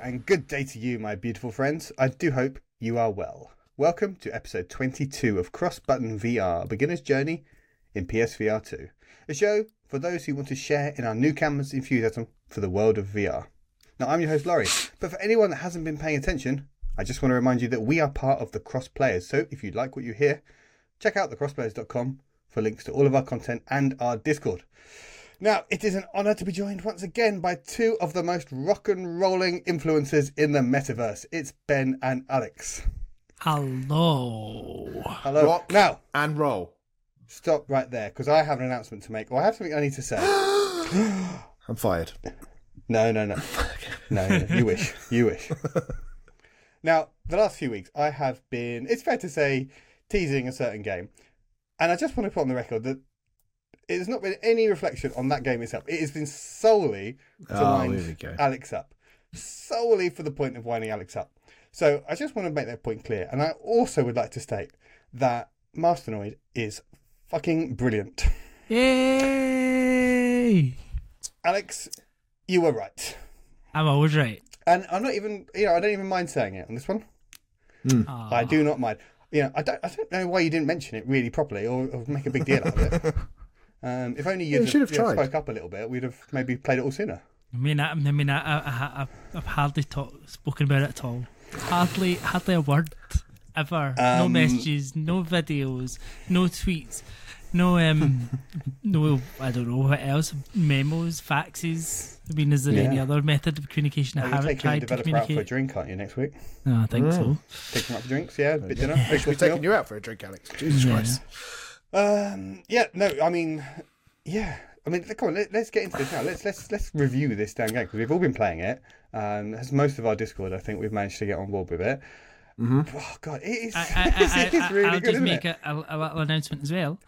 And good day to you, my beautiful friends. I do hope you are well. Welcome to episode 22 of Cross Button VR, a beginner's journey in PSVR 2. A show for those who want to share in our new cameras enthusiasm for the world of VR. Now, I'm your host, Laurie, but for anyone that hasn't been paying attention, I just want to remind you that we are part of the Cross Players. So if you like what you hear, check out thecrossplayers.com for links to all of our content and our Discord. Now, it is an honour to be joined once again by two of the most rock and rolling influencers in the metaverse. It's Ben and Alex. Hello. Hello. Rock Now, and roll. stop right there because I have an announcement to make, or I have something I need to say. I'm fired. No, no, no. No, no, no. you wish. You wish. Now, the last few weeks, I have been, it's fair to say, teasing a certain game. And I just want to put on the record that it has not been any reflection on that game itself. It has been solely to Oh, wind here we go. Alex up. Solely for the point of winding Alex up. So I just want to make that point clear. And I also would like to state that Masternoid is fucking brilliant. Yay! Alex, you were right. I'm always right. And I'm not even, you know, I don't even mind saying it on this one. Aw. I do ah. not mind. You know, I don't, I don't know why you didn't mention it really properly or, or make a big deal out of it. Um, if only you you'd should have tried. spoke up a little bit, we'd have maybe played it all sooner. I mean, I, I mean, I, I, I, I've hardly talk, spoken about it at all. Hardly, hardly a word ever. no Um, messages, no videos, no tweets, no um, no. I don't know what else. Memos, faxes. I mean, is there any other method of communication I haven't taking the tried to developer out for a drink, aren't you, next week? No, I think so. Take them out for drinks, yeah, a bit dinner. We should be taking you out for a drink, Alex. Jesus Yeah. Christ. Um, yeah, no, I mean, yeah, I mean, come on, let, us get into this now. Let's let's let's review this damn game because we've all been playing it. Um, as most of our Discord, I think we've managed to get on board with it. Oh god, it is, I, I, I, it is really I'll good, just isn't make it? a, a, a little announcement as well.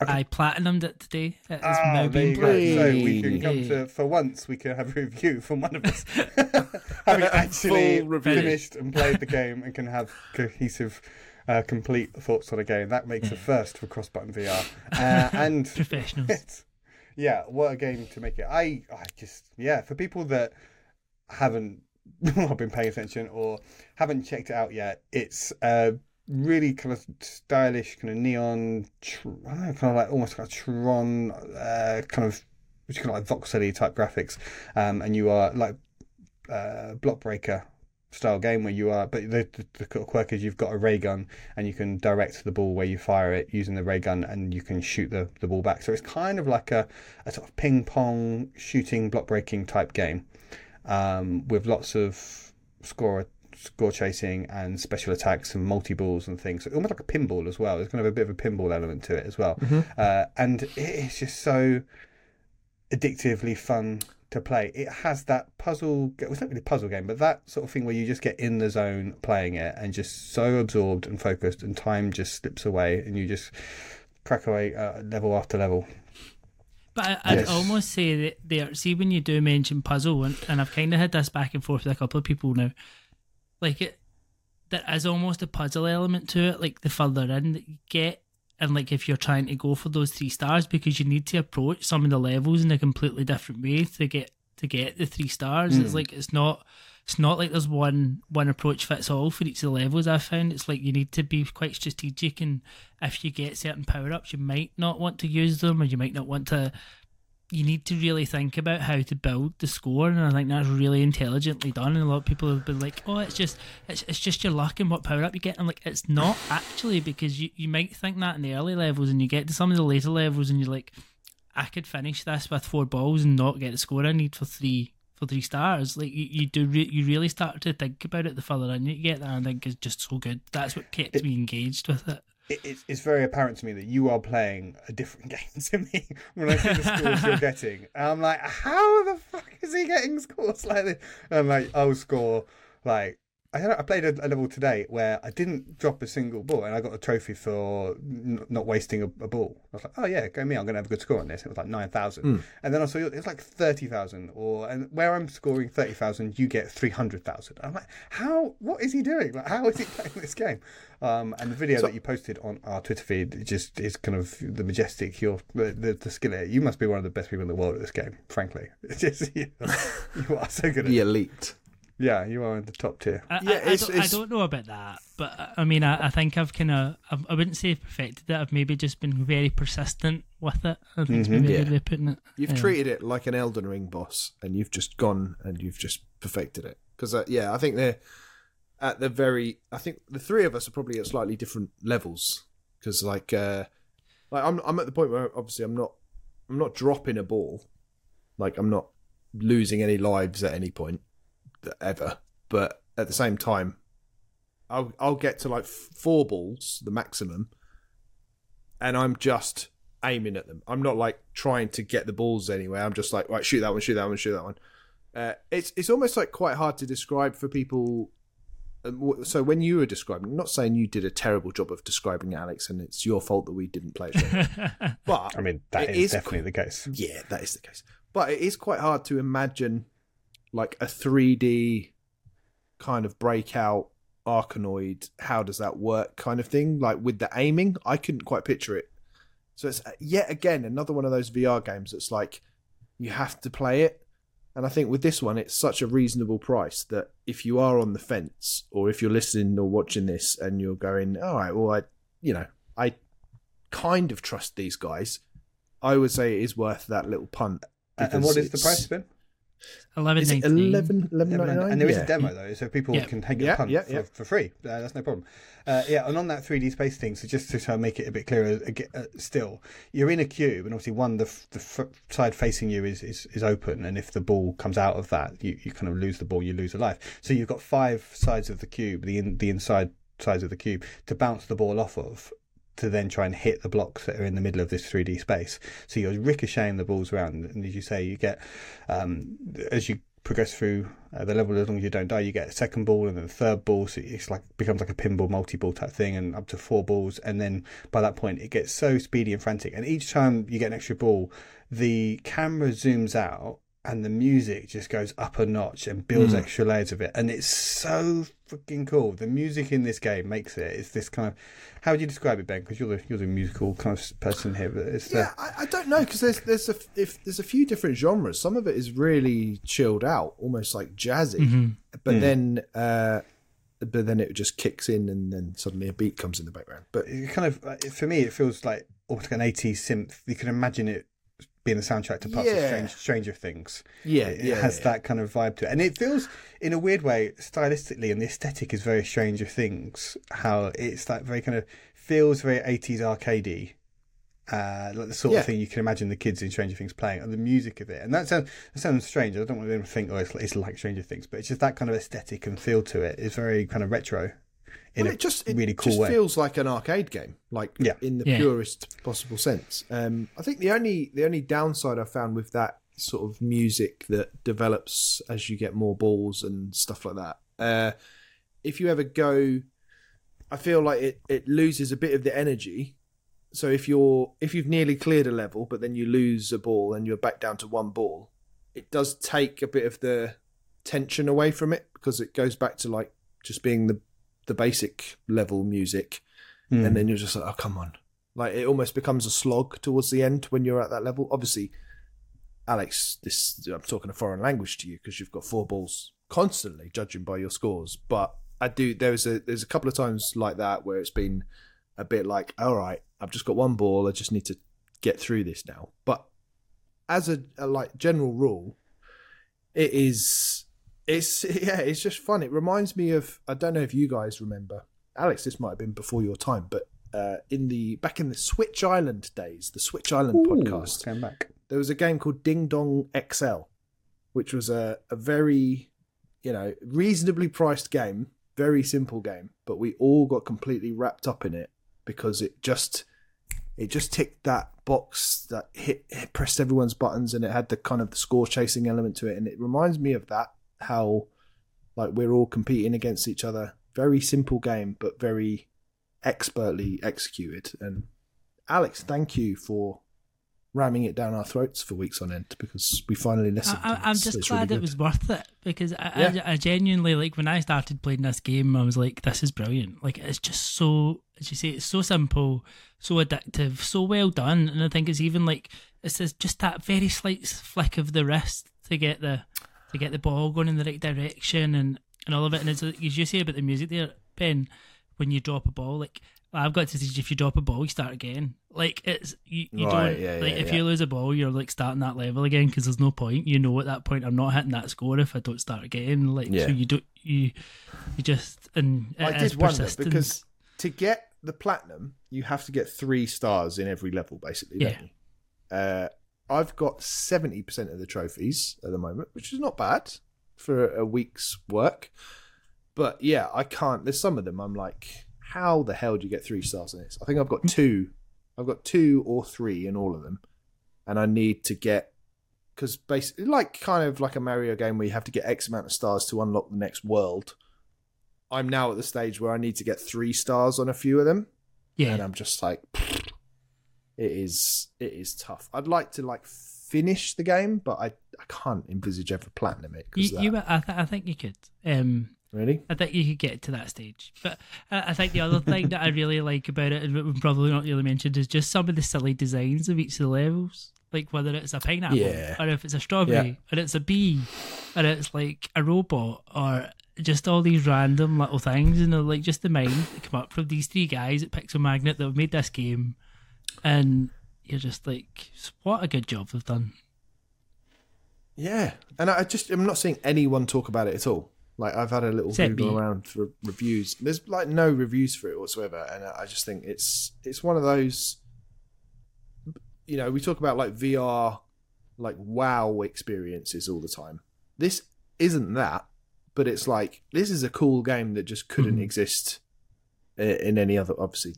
I platinumed it today. It is Oh, now there being. So we can come to, for once, we can have a review from one of us, having actually finished and played the game, and can have cohesive, uh, complete thoughts on a game. That makes a first for Cross Button VR, uh, and professionals. yeah, what a game to make it. I, I just, yeah, for people that haven't been paying attention or haven't checked it out yet, it's uh, really kind of stylish, kind of neon, tr- I don't know, kind of like almost like of Tron, uh, kind of, which is kind of like voxely type graphics. Um, and you are like uh, block breaker style game where you are, but the, the, the quirk is you've got a ray gun and you can direct the ball where you fire it using the ray gun and you can shoot the, the ball back. So it's kind of like a, a sort of ping pong shooting block breaking type game um, with lots of score score chasing and special attacks and multi balls and things. So almost like a pinball as well. There's kind of a bit of a pinball element to it as well. Uh, and it is just so addictively fun to play. It has that puzzle. It's not really a puzzle game, but that sort of thing where you just get in the zone playing it and just so absorbed and focused, and time just slips away, and you just crack away uh, level after level. But I, I'd Yes. almost say that there. See, when you do mention puzzle, and, and I've kind of had this back and forth with a couple of people now, like it, there is almost a puzzle element to it. Like the further in that you get, and like if you're trying to go for those three stars, because you need to approach some of the levels in a completely different way to get to get the three stars. It's hmm. like it's not. It's not like there's one one approach fits all for each of the levels. I've found it's like you need to be quite strategic, and if you get certain power ups, you might not want to use them, or you might not want to you need to really think about how to build the score, and I think that's really intelligently done. And a lot of people have been like, "Oh, it's just it's, it's just your luck and what power up you get." I'm like, it's not actually because you you might think that in the early levels, and you get to some of the later levels, and you're like, "I could finish this with four balls and not get the score I need for three for three stars." Like you, you do, re- you really start to think about it the further in you get there. and I think it's just so good. That's what keeps me engaged with it. It, it's, it's very apparent to me that you are playing a different game to me when I see the scores you're getting. And I'm like, how the fuck is he getting scores like this? And like, I'll score like. I don't I played a, a level today where I didn't drop a single ball and I got a trophy for n- not wasting a, a ball. I was like, oh yeah, go me, I'm going to have a good score on this. It was like 9,000. And then I saw it was like 30,000 or, and where I'm scoring 30,000, you get 300,000. I'm like, how, what is he doing? Like, how is he playing this game? Um, and the video that you posted on our Twitter feed just is kind of the majestic, your, the, the, the skill. You must be one of the best people in the world at this game, frankly. It's just, you, you are so good at The it. elite. Yeah, you are in the top tier. I, Yeah, I, I, don't, I don't know about that, but uh, I mean, I, I think I've kind of, I wouldn't say perfected it. I've maybe just been very persistent with it. I think it's Mhm. maybe a Yeah. good way of putting it. You've Yeah. treated it like an Elden Ring boss, and you've just gone and you've just perfected it. Because uh, yeah, I think they're at the very. I think the three of us are probably at slightly different levels. Because like, uh, like I'm I'm at the point where obviously I'm not I'm not dropping a ball, like I'm not losing any lives at any point th- ever. But at the same time, I'll I'll get to like four balls, the maximum, and I'm just aiming at them. I'm not like trying to get the balls anywhere. I'm just like, right, shoot that one, shoot that one, shoot that one. Uh, it's it's almost like quite hard to describe for people. um, So when you were describing, I'm not saying you did a terrible job of describing Alex, and it's your fault that we didn't play it. but I mean, that is is definitely the case. yeah, that is the case. But it is quite hard to imagine like a 3D kind of breakout Arkanoid. How does that work? Kind of thing. Like with the aiming, I couldn't quite picture it. So it's uh, yet again another one of those VR games that's like you have to play it. And I think with this one, it's such a reasonable price that if you are on the fence, or if you're listening or watching this and you're going, all right, well, I, you know, I kind of trust these guys, I would say it is worth that little punt. And what is the price Ben? Eleven Is it ninety nine. 11, 11.99? And there is Yeah. a demo though, so people Yeah. can take Yeah, a punt yeah, for, yeah. for free. Uh, that's no problem. Uh, yeah, and on that 3D space thing, so just to try and make it a bit clearer, uh, still, you're in a cube, and obviously one the f- the f- side facing you is, is is open, and if the ball comes out of that, you, you kind of lose the ball, you lose a life. So you've got five sides of the cube, the in, the inside sides of the cube, to bounce the ball off of. To then try and hit the blocks that are in the middle of this 3D space. So you're ricocheting the balls around, and as you say, you get um, as you progress through uh, the level, as long as you don't die, you get a second ball and then a third ball. So it's like becomes like a pinball, multi-ball type thing, and up to four balls. And then by that point, it gets so speedy and frantic. And each time you get an extra ball, the camera zooms out. And the music just goes up a notch and builds Mm. extra layers of it, and it's so freaking cool. The music in this game makes it. It's this kind of. How would you describe it, Ben? Because you're the you're the musical kind of person here. But it's the, Yeah, I, I don't know because there's there's a if there's a few different genres. Some of it is really chilled out, almost like jazzy, Mhm. but Mm. then uh, but then it just kicks in, and then suddenly a beat comes in the background. But it kind of uh, for me it feels like almost like an 80s synth you can imagine it being the soundtrack to parts of Strange, stranger things yeah, it yeah, has yeah. that kind of vibe to it and it feels in a weird way stylistically and the aesthetic is very stranger things how it's that very kind of feels very 80s arcadey uh, like the sort Yeah. of thing you can imagine the kids in Stranger Things playing, and the music of it, and that sounds that sounds strange. I don't want them to think, oh, it's, it's like Stranger Things, but it's just that kind of aesthetic and feel to it. It's very kind of retro in well, it just it really cool just way. feels like an arcade game, like Yeah. in the Yeah. purest possible sense. Um, I think the only the only downside I found with that sort of music that develops as you get more balls and stuff like that. Uh, if you ever go, I feel like it it loses a bit of the energy. So if you're if you've nearly cleared a level, but then you lose a ball and you're back down to one ball, it does take a bit of the tension away from it because it goes back to like just being the the basic level music, Mm. and then you're just like, oh come on, like it almost becomes a slog towards the end when you're at that level. Obviously, Alex, this I'm talking a foreign language to you because you've got four balls constantly, judging by your scores. But I do there's a there's a couple of times like that where it's been a bit like, all right, I've just got one ball, I just need to get through this now. But as a, a like general rule, it is it's yeah, it's just fun. It reminds me of I don't know if you guys remember, Alex. This might have been before your time, but uh, in the back in the Switch Island days, the Switch Island Ooh, podcast, Came back. there was a game called Ding Dong XL, which was a, a very, you know, reasonably priced game, very simple game, but we all got completely wrapped up in it because it just it just ticked that box that hit, hit pressed everyone's buttons and it had the kind of the score chasing element to it and it reminds me of that how like we're all competing against each other very simple game but very expertly executed and alex thank you for ramming it down our throats for weeks on end because we finally listened. I, I'm just glad really it was worth it because I, Yeah. I, I genuinely like when I started playing this game, I was like, "This is brilliant!" Like it's just so, as you say, it's so simple, so addictive, so well done, and I think it's even like it's just- just that very slight flick of the wrist to get the to get the ball going in the right direction and, and all of it. And it's, as you say about the music there, Ben, when you drop a ball, like I've got to teach if you drop a ball, you start again. Like it's you, you Right, don't yeah, like yeah, if yeah. you lose a ball, you're like starting that level again because there's no point. You know at that point I'm not hitting that score if I don't start again. Like Yeah. so you don't you you just and it I did wonder because to get the platinum, you have to get three stars in every level, basically. Yeah. Uh, I've got seventy percent of the trophies at the moment, which is not bad for a week's work. But yeah, I can't. There's some of them. I'm like, how the hell do you get three stars in this? I think I've got two. I've got two or three in all of them, and I need to get because basically, like kind of like a Mario game where you have to get X amount of stars to unlock the next world. I'm now at the stage where I need to get three stars on a few of them, yeah, and I'm just like, it is it is tough. I'd like to like finish the game, but I I can't envisage ever platinum it. you, you. I, th- I think you could. Um, really? I think you could get to that stage. But I I think the other thing that I really like about it, and probably not really mentioned, is just some of the silly designs of each of the levels. Like whether it's a pineapple, Yeah. or if it's a strawberry, or it's a bee, or it's like a robot, or just all these random little things, and you know, like just the mind that come up from these three guys at Pixel Magnet that have made this game. And you're just like, what a good job they've done. Yeah, and I just I'm not seeing anyone talk about it at all. Like I've had a little Google me. around for reviews. There's like no reviews for it whatsoever, and I just think it's it's one of those. You know, we talk about like VR, like wow experiences all the time. This isn't that, but it's like this is a cool game that just couldn't Mhm. exist in any other. Obviously,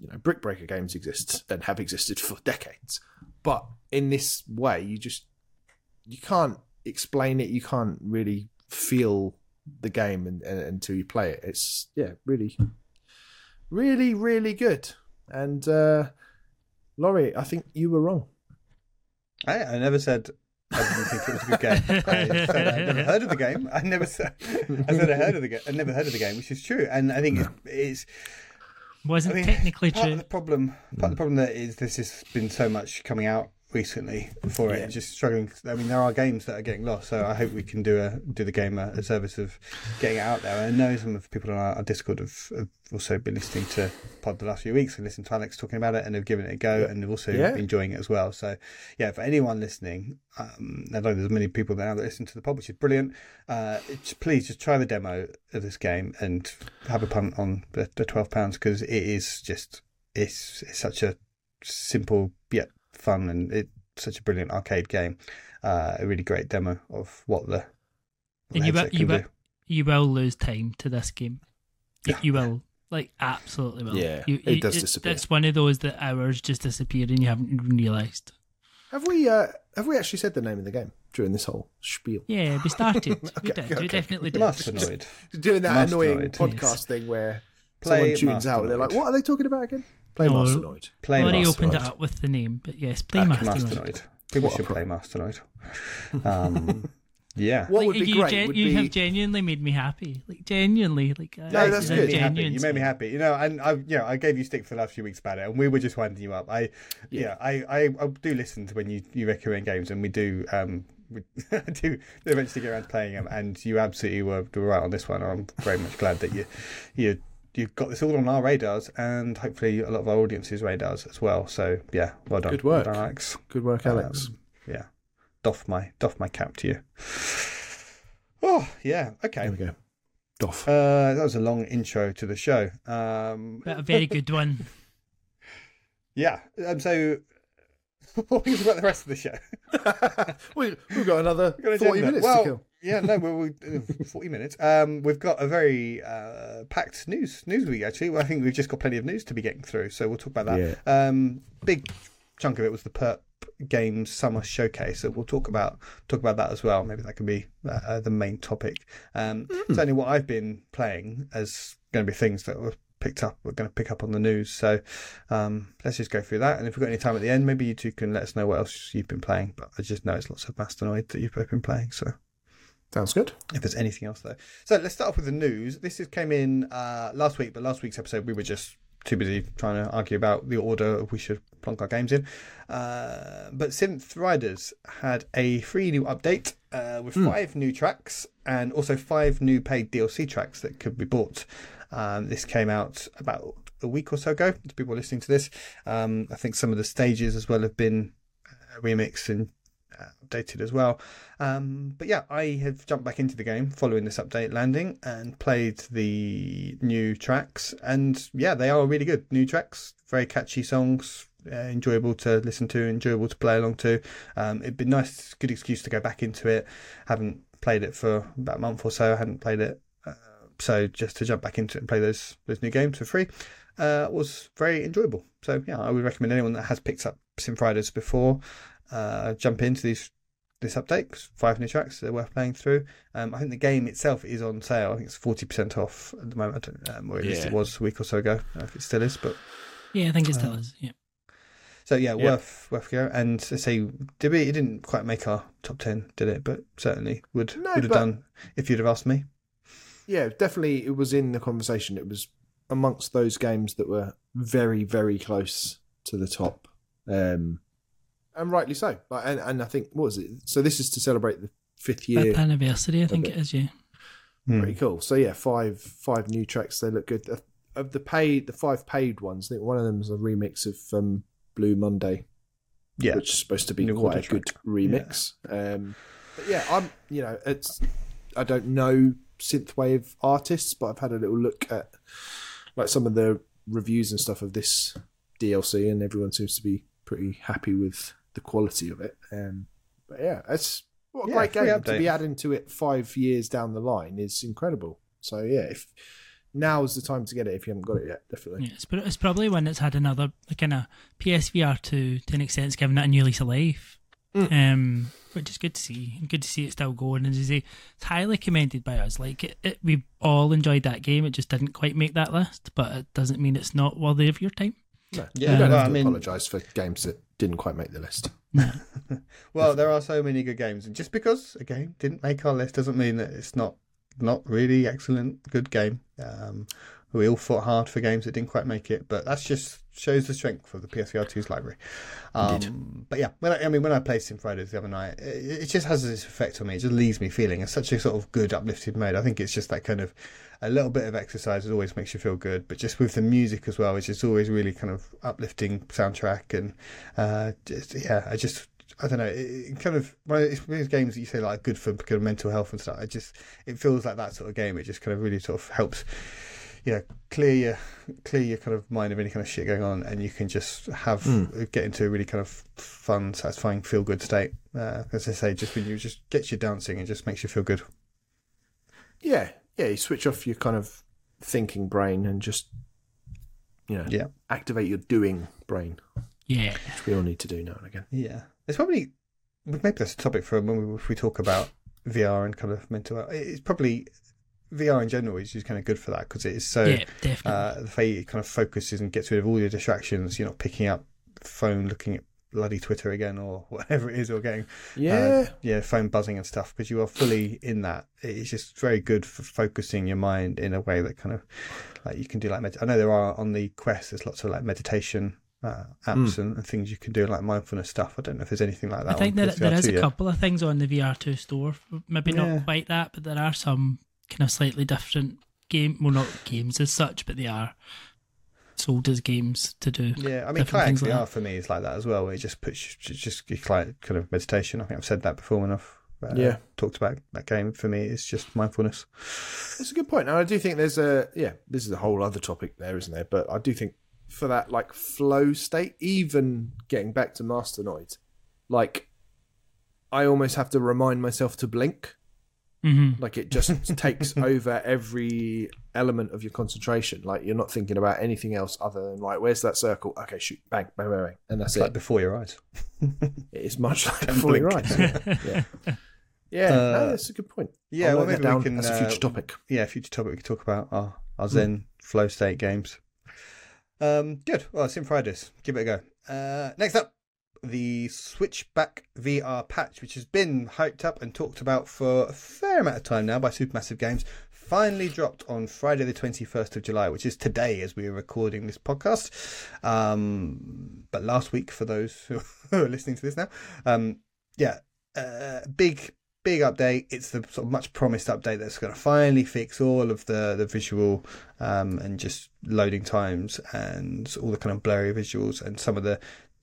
you know, Brick Breaker games exist and have existed for decades, but in this way, you just you can't explain it. You can't really feel the game and, and, until you play it. It's yeah, really, really, really good. And uh, Laurie, I think you were wrong. I, I never said I didn't think it was a good game. I said I never heard of the game. I never said I said I heard of the game. I never heard of the game, which is true. And I think it's, it's Wasn't I mean, technically part true. of the problem. Part of the hmm. problem that is this has been so much coming out recently for it. Yeah. Just struggling. I mean, there are games that are getting lost. So I hope we can do a do the game a, a service of getting it out there. I know some of the people on our, our Discord have, have also been listening to Pod the last few weeks and listened to Alex talking about it and have given it a go and they've also Yeah. enjoying it as well. So yeah, for anyone listening, um, I know there's many people now that listen to the pod, which is brilliant. Uh, please just try the demo of this game and have a punt on the, the twelve pounds because it is just it's it's such a simple yet fun and it's such a brilliant arcade game. Uh, a really great demo of what the, what And you will, you will, you will lose time to this game. You, Yeah. you will, like, absolutely will. Yeah, you, it does disappear. It's one of those that hours just disappear and you haven't even realised. Have we uh, have we actually said the name of the game during this whole spiel? Yeah, we started. we Okay, did. We okay. definitely did. Masternoid. Doing that annoying Masternoid. podcast thing where Play someone tunes out and they're like, "What are they talking about again?" Play No. Masternoid. Play Already Masternoid. opened it up with the name, but yes, play Back Masternoid. Masternoid. People What should pro- play Masternoid. Um, yeah. What Like, would be you, great gen- would you be have genuinely made me happy. Like genuinely, like uh, No, that's you good. Happy. Genuine You made me happy. You know, and I, you know, I gave you stick for the last few weeks about it, and we were just winding you up. I, yeah, I, I, I do listen to when you you recommend games, and we do, um, we do eventually get around to playing them, and you absolutely were, were right on this one. I'm very much glad that you, you. You've got this all on our radars, and hopefully a lot of our audience's radars as well. So yeah, well done. Good work. well done, Alex. Good work, Alex. Um, yeah, doff my doff my cap to you. Oh yeah, okay. there we go. Doff. Uh, that was a long intro to the show. Um, but a very good one. yeah. Um, so, what do you think about the rest of the show? we, we've got another We've got 40 agenda. minutes well, to kill. Yeah, no, we're, we're uh, forty minutes. Um, we've got a very uh, packed news news week. Actually, I think we've just got plenty of news to be getting through. So we'll talk about that. Um, big chunk of it was the Perp Games Summer Showcase. So we'll talk about talk about that as well. Maybe that can be uh, the main topic. Um, Certainly, what I've been playing as going to be things that were picked up. We're going to pick up on the news. So um, let's just go through that. And if we've got any time at the end, maybe you two can let us know what else you've been playing. But I just know it's lots of Masternoid that you've both been playing. So Sounds good. if there's anything else though. So let's start off with the news. This is, came in uh, last week, but last week's episode we were just too busy trying to argue about the order we should plonk our games in. Uh, but Synth Riders had a free new update uh, with five new tracks and also five new paid DLC tracks that could be bought. Um, this came out about a week or so ago. To people listening to this, um, I think some of the stages as well have been uh, remixed and updated as well. Um, but yeah, I have jumped back into the game following this update landing and played the new tracks. And yeah, they are really good. New tracks, very catchy songs, uh, enjoyable to listen to, enjoyable to play along to. Um, it'd be nice, good excuse to go back into it. Haven't played it for about a month or so. I hadn't played it. Uh, so just to jump back into it and play those those new games for free uh, was very enjoyable. So yeah, I would recommend anyone that has picked up Synth Riders before uh, jump into these this update. 'cause five new tracks they're worth playing through. Um, I think the game itself is on sale. I think it's forty percent off at the moment. I don't, um, or at least it was a week or so ago. I don't know if it still is, but Yeah, I think it still is. Yeah. so yeah, Yeah. worth worth go. And I say, did we? It didn't quite make our top ten, did it? But certainly would No, would have done if you'd have asked me. yeah, definitely it was in the conversation. It was amongst those games that were very, very close to the top. Um, and rightly so. Like, and, and I think, what was it? So this is to celebrate the fifth year. Fifth anniversary, I think it is. Yeah. Hmm. Pretty cool. So yeah, five five new tracks. They look good. Of- Of the paid, the five paid ones, I think one of them is a remix of um, Blue Monday, Yeah, which is supposed to be New quite Order a good track. remix. Um, but yeah, I'm you know it's I don't know synthwave artists, but I've had a little look at like some of the reviews and stuff of this DLC, and everyone seems to be pretty happy with the quality of it. Um, but yeah, it's what a Yeah, great free game to be adding to it five years down the line is incredible. So yeah, if now's the time to get it if you haven't got it yet, definitely. Yeah, it's, it's probably one that's had another kind of PSVR to to an extent, it's given it a new lease of life, Mm. um, which is good to see. Good to see it still going, and as I say, it's highly commended by us. Like it, it, we all enjoyed that game. It just didn't quite make that list, but it doesn't mean it's not worthy of your time. No, Yeah, you don't well, have I to mean- apologise for games that didn't quite make the list. Well, there are so many good games, and just because a game didn't make our list doesn't mean that it's not not really excellent, good game. Um, we all fought hard for games that didn't quite make it, but that's just shows the strength of the PSVR 2's library. Um, but yeah, when I, I mean, when I played Synth Riders the other night, it, it just has this effect on me. It just leaves me feeling it's such a sort of good, uplifted mode. I think it's just that kind of a little bit of exercise. It always makes you feel good, but just with the music as well, it's just always really kind of uplifting soundtrack and uh, just yeah, I just I don't know. It, kind of one of these- these games that you say like good for mental health and stuff. It just it feels like that sort of game. It just kind of really sort of helps, you know, clear your clear your kind of mind of any kind of shit going on, and you can just have get into a really kind of fun, satisfying, feel good state. Uh, as I say, just when you just gets you dancing and just makes you feel good. Yeah, yeah. You switch off your kind of thinking brain and just you know Yeah. activate your doing brain, Yeah, which we all need to do now and again. Yeah, it's probably maybe that's a topic for when we if we talk about VR and kind of mental health. It's probably VR in general is just kind of good for that because it is so. yeah, definitely. uh, the way it kind of focuses and gets rid of all your distractions. You're not picking up phone, looking at bloody Twitter again, or whatever it is, or getting Yeah, uh, yeah, phone buzzing and stuff because you are fully in that. It's just very good for focusing your mind in a way that kind of like you can do like med- I know there are on the Quest. There's lots of like meditation uh, apps and, and things you can do like mindfulness stuff. I don't know if there's anything like that. I think on there, there PSVR is 2 a yet. couple of things on the VR2 store. Maybe Yeah. not quite that, but there are some kind of slightly different game. Well, not games as such, but they are sold as games to do. Yeah, I mean, different kayak things like VR for me is like that as well. Where it just puts it's just you like kind of meditation. I think I've said that before when I've uh, Yeah. talked about that game. For me, it's just mindfulness. it's a good point. And I do think there's a yeah. This is a whole other topic there, isn't there? But I do think for that like flow state, even getting back to Masternoid, like I almost have to remind myself to blink. Hmm Like it just takes over every element of your concentration. Like you're not thinking about anything else other than like, where's that circle? Okay, shoot, bang, bang, bang, bang, and that's It's like it. before your eyes. It's much like Don't before your eyes. Yeah, yeah. yeah no, Uh, that's a good point. yeah, well, note that maybe we can, as a future uh, topic. Yeah, future topic we could talk about our, our Zen flow state games. Um, good. Well, it's Synth Riders. Give it a go. Uh, next up, the Switchback VR patch, which has been hyped up and talked about for a fair amount of time now by Supermassive Games, finally dropped on Friday, the 21st of July, which is today as we are recording this podcast. Um, but last week, for those who are listening to this now, um, yeah, uh, big big update. It's the sort of much promised update that's going to finally fix all of the the visual um, and just loading times and all the kind of blurry visuals and some of the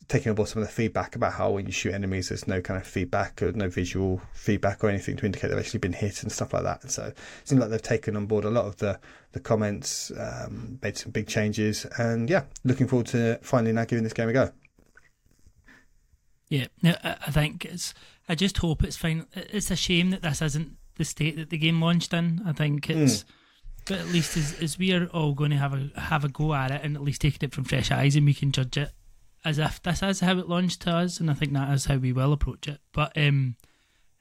taking on board some of the feedback about how when you shoot enemies, there's no kind of feedback or no visual feedback or anything to indicate they've actually been hit and stuff like that. And so it seems like they've taken on board a lot of the the comments, um, made some big changes, and yeah, looking forward to finally now giving this game a go. Yeah, no, I think it's. I just hope it's fine. It's a shame that this isn't the state that the game launched in. I think it's. But at least as, as we are all going to have a have a go at it and at least take it from fresh eyes and we can judge it as if this is how it launched to us and I think that is how we will approach it. But um,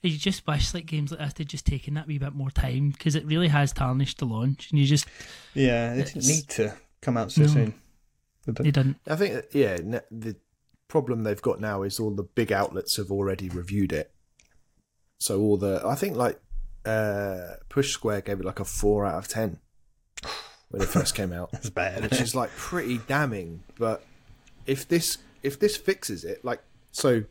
you just wish like games like this had just taken that wee bit more time because it really has tarnished the launch and you just Yeah, it didn't need to come out so No. soon. Did they they? didn't. I think, uh, yeah, the problem they've got now is all the big outlets have already reviewed it. So all the, I think like uh, Push Square gave it like a four out of ten when it first came out, That's bad. which is like pretty damning. But if this if this fixes it, like so,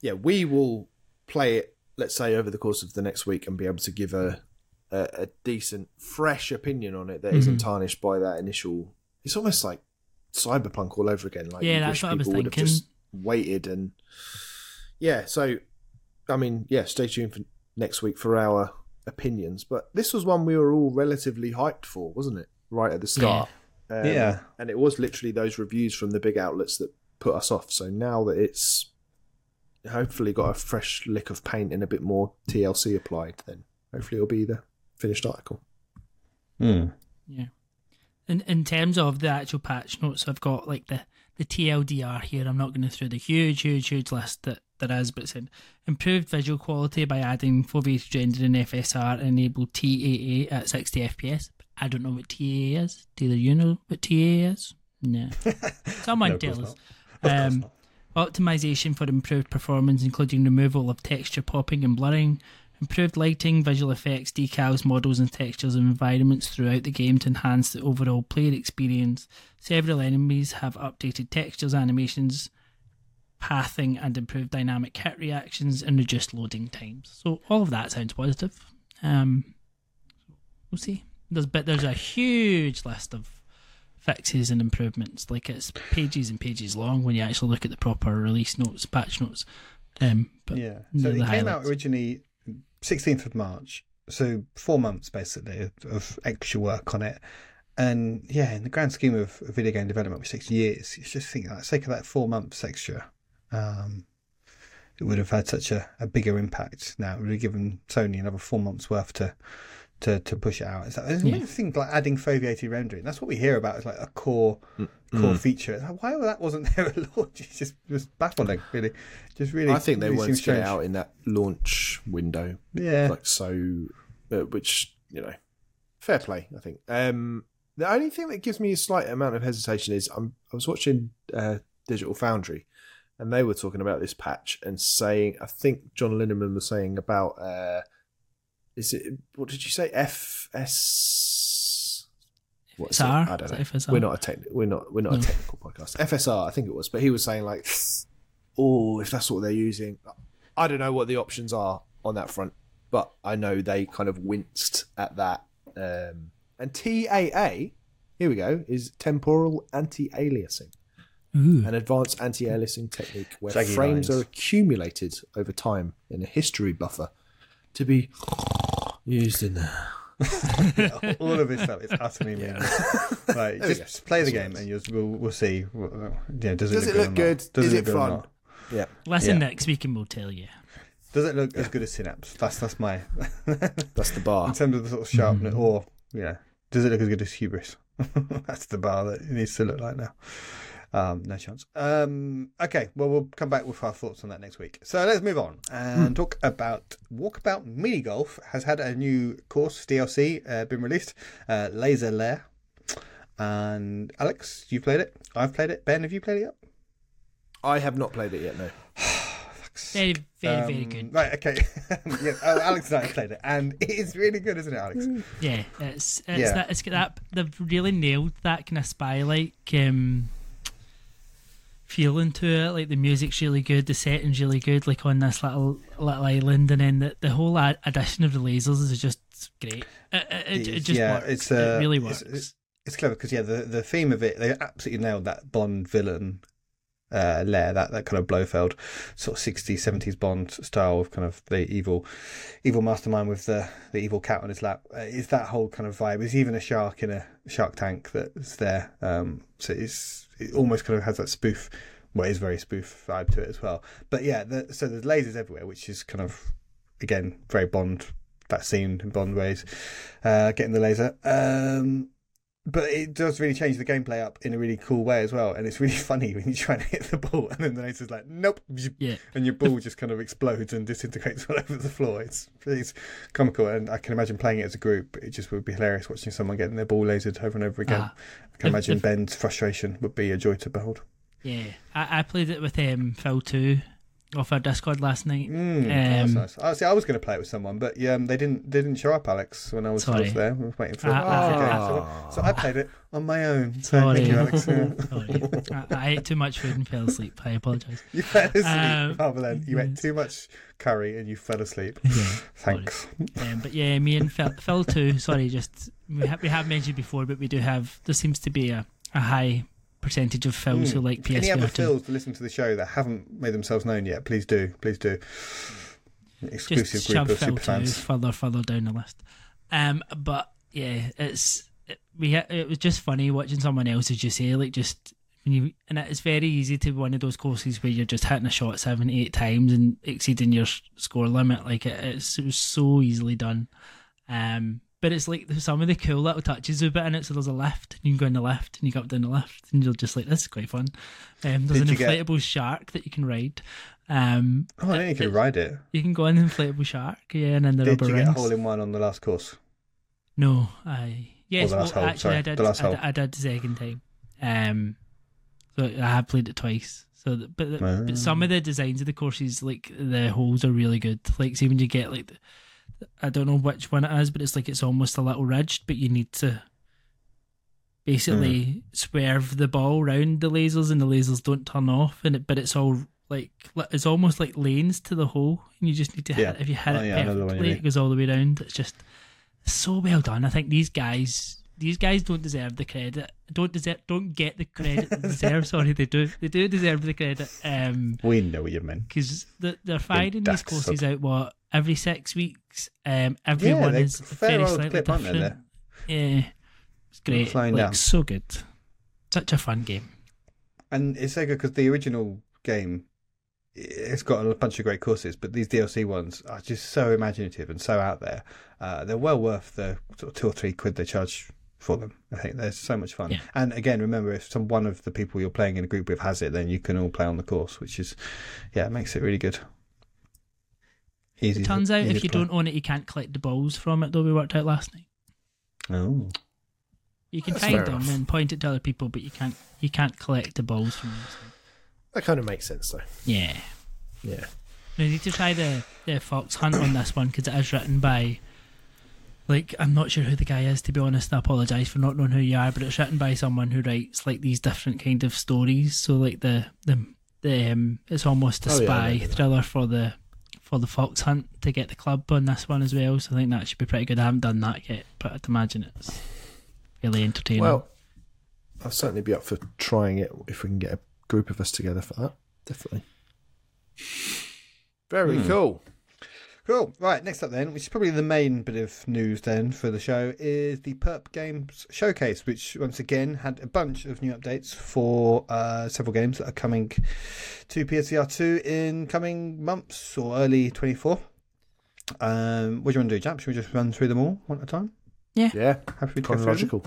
yeah, we will play it. Let's say over the course of the next week and be able to give a a, a decent, fresh opinion on it that not mm-hmm. tarnished by that initial. It's almost like cyberpunk all over again. Like Yeah, that's what I was people would have thinking. just waited and yeah. So, I mean, yeah, stay tuned for next week for our opinions. But this was one we were all relatively hyped for, wasn't it? Right at the start. Um, Yeah. and it was literally those reviews from the big outlets that put us off. So now that it's hopefully got a fresh lick of paint and a bit more TLC applied, then hopefully it'll be the finished article. Hmm. Yeah. In in terms of the actual patch notes, I've got like the the TLDR here. I'm not going to through the huge, huge, huge list that there is, but it's in improved visual quality by adding foveated rendering and FSR and enable TAA at 60 FPS. I don't know what TAA is. Do either you know what TAA is? No. Someone No, of course tell us. not. Of course Um. Optimization for improved performance, including removal of texture popping and blurring, improved lighting, visual effects, decals, models, and textures and environments throughout the game to enhance the overall player experience. Several enemies have updated textures, animations, pathing, and improved dynamic hit reactions and reduced loading times. So all of that sounds positive. Um, we'll see. There's but there's a huge list of fixes and improvements. Like it's pages and pages long when you actually look at the proper release notes, patch notes. Um, but Yeah. So it came out originally 16th of March. So four months basically of, extra work on it. And yeah, in the grand scheme of of video game development, which takes years, you just think, like, sake of that four months extra, um, it would have had such a, a bigger impact. Now it would have given Sony another four months worth to to, to push it out. It's like, there's Yeah. another thing like adding foveated rendering. That's what we hear about. Is like a core core feature. It's like, why that wasn't there at launch? It's just just baffling, really. Just really. I think they really wanted seems to get strange. out in that launch window, Yeah. like so, uh, which you know, fair play. I think. Um, the only thing that gives me a slight amount of hesitation is I'm, I was watching uh, Digital Foundry, and they were talking about this patch and saying, I think John Linneman was saying about, uh, is it what did you say? FS. What's? FSR? I don't know. FSR? We're not a techni- we're not we're not No. a technical podcast. FSR, I think it was, but he was saying like, oh, if that's what they're using, I don't know what the options are on that front, but I know they kind of winced at that. Um, and TAA, here we go, is temporal anti-aliasing, Ooh. an advanced anti-aliasing technique where Shaggy frames lines. are accumulated over time in a history buffer to be used in. there all of this stuff is utterly meaningless. Like, There just go. play the game what and you'll, we'll, we'll see. Uh, Yeah, does it Does look it good? look or good? Does Is look it good fun? not? Yeah, Listen Yeah. next week and we'll tell you. Does it look as good as Synapse? That's that's my that's the bar. in terms of the sort of sharpness, or yeah, does it look as good as Hubris? that's the bar that it needs to look like now. Um, no chance. Um, okay, well, we'll come back with our thoughts on that next week. So let's move on and talk about Walkabout Mini Golf has had a new course DLC uh, been released, uh, Laser Lair. And Alex, you played it. I've played it. Ben, have you played it yet? I have not played it yet. No. Very, very, very Um, good. Right, okay. yeah, oh, Alex and I have played it, and it is really good, isn't it, Alex? Yeah, it's it's Yeah. that it's got that they've really nailed that kind of spy like um feeling to it. Like the music's really good, the setting's really good. Like on this little little island, and then the, the whole ad- addition of the lasers is just great. It, it, it, is, just yeah, works. it's, uh, it really it's- works. it's- It's clever because yeah, the the theme of it they absolutely nailed that Bond villain uh, lair, that that kind of Blofeld sort of 60s, 70s Bond style of kind of the evil evil mastermind with the the evil cat on his lap. Uh, is that whole kind of vibe? There's even a shark in a shark tank that's there. Um, so it's it almost kind of has that spoof. Well, it is very spoof vibe to it as well. But yeah, the, so there's lasers everywhere, which is kind of again very Bond that scene in Bond ways, uh, getting the laser. Um, but it does really change the gameplay up in a really cool way as well, and it's really funny when you try to hit the ball and then the laser's like, nope, Yeah. and your ball just kind of explodes and disintegrates all over the floor. It's it's comical, and I can imagine playing it as a group. It just would be hilarious watching someone getting their ball lasered over and over again. Ah. I can If- imagine if- Ben's frustration would be a joy to behold. Yeah, I, I played it with um, Phil too off our Discord last night. Mm, that's Um, nice. I see. I was going to play it with someone, but yeah, um, they didn't. They didn't show up, Alex, when I was, was there. I was waiting for. Ah, for ah, ah. So, so I played it on my own. So Sorry, thank you, Alex. Yeah. Sorry. I, I ate too much food and fell asleep. I apologise. You fell asleep Um, rather than you ate too much curry and you fell asleep. Yeah. Thanks. Um, but yeah, me and Phil, Phil too. Sorry, just we have we have mentioned before, but we do have. There seems to be a, a high percentage of Phils who Mm. like Any other too. Phils to listen to the show that haven't made themselves known yet, please do. Please do. Exclusive Just group of super fans. further further down the list. Um, but yeah, it's it, we it was just funny watching someone else, as you say, like just. When you, and it's very easy to be one of those courses where you're just hitting a shot seven, eight times and exceeding your score limit. Like it, it's, it was so easily done. Um, but it's like some of the cool little touches of it in it. So there's a lift, and you can go in the lift, and you go up down the lift, and you're just like, this is quite fun. Um, there's Did an you get- inflatable shark that you can ride. Um, Oh, I you can ride it. you can go in the inflatable shark, yeah, and then the Did rubber you get a hole in one on the last course? No, I yes, the well, hole, actually, sorry, I did. I, did- I did the second time. Um, so I have played it twice. So, th- but, Ah. but some of the designs of the courses, like the holes, are really good. Like, see when you get like, the, I don't know which one it is, but it's like it's almost a little ridged, but you need to basically Hmm. swerve the ball round the lasers, and the lasers don't turn off. And it, but it's all like it's almost like lanes to the hole, and you just need to hit. Yeah. If you hit Oh, it yeah, I know the one you perfectly, it goes all the way around. It's just so well done. I think these guys, these guys don't deserve the credit. Don't deserve. Don't get the credit they deserve. Sorry, they do. They do deserve the credit. Um, We know what you mean because the, they're firing these courses out what every six weeks. Um, everyone they- is very slightly clip, aren't they, different. Yeah, it's great. Like down. so good. Such a fun game. And it's so good because the original game, it's got a bunch of great courses, but these DLC ones are just so imaginative and so out there. Uh, they're well worth the sort of two or three quid they charge for them. I think they're so much fun. Yeah. And again, remember if some one of the people you're playing in a group with has it, then you can all play on the course, which is yeah, it makes it really good. Easy. It turns out easy if you play. don't own it, you can't collect the balls from it. Though we worked out last night. oh, You can That's find them enough. and point it to other people, but you can't. You can't collect the balls from them. That kind of makes sense, though. Yeah. Yeah. We need to try the, the fox hunt on this one because it is written by, like, I'm not sure who the guy is to be honest. I apologise for not knowing who you are, but it's written by someone who writes like these different kind of stories. So like the the the um, it's almost a Oh, spy know that. thriller for the for the fox hunt to get the club on this one as well. So I think that should be pretty good. I haven't done that yet, but I'd imagine it's really entertaining. Well, I'll certainly be up for trying it if we can get a group of us together for that. Definitely. Very Hmm. cool. Cool. Right, next up then, which is probably the main bit of news then for the show, is the Perp Games Showcase, which once again had a bunch of new updates for uh, several games that are coming to PSVR 2 in coming months or early 24. Um, what do you want to do, Jap? Should we just run through them all one at a time? Yeah. Happy to go through them? Chronological.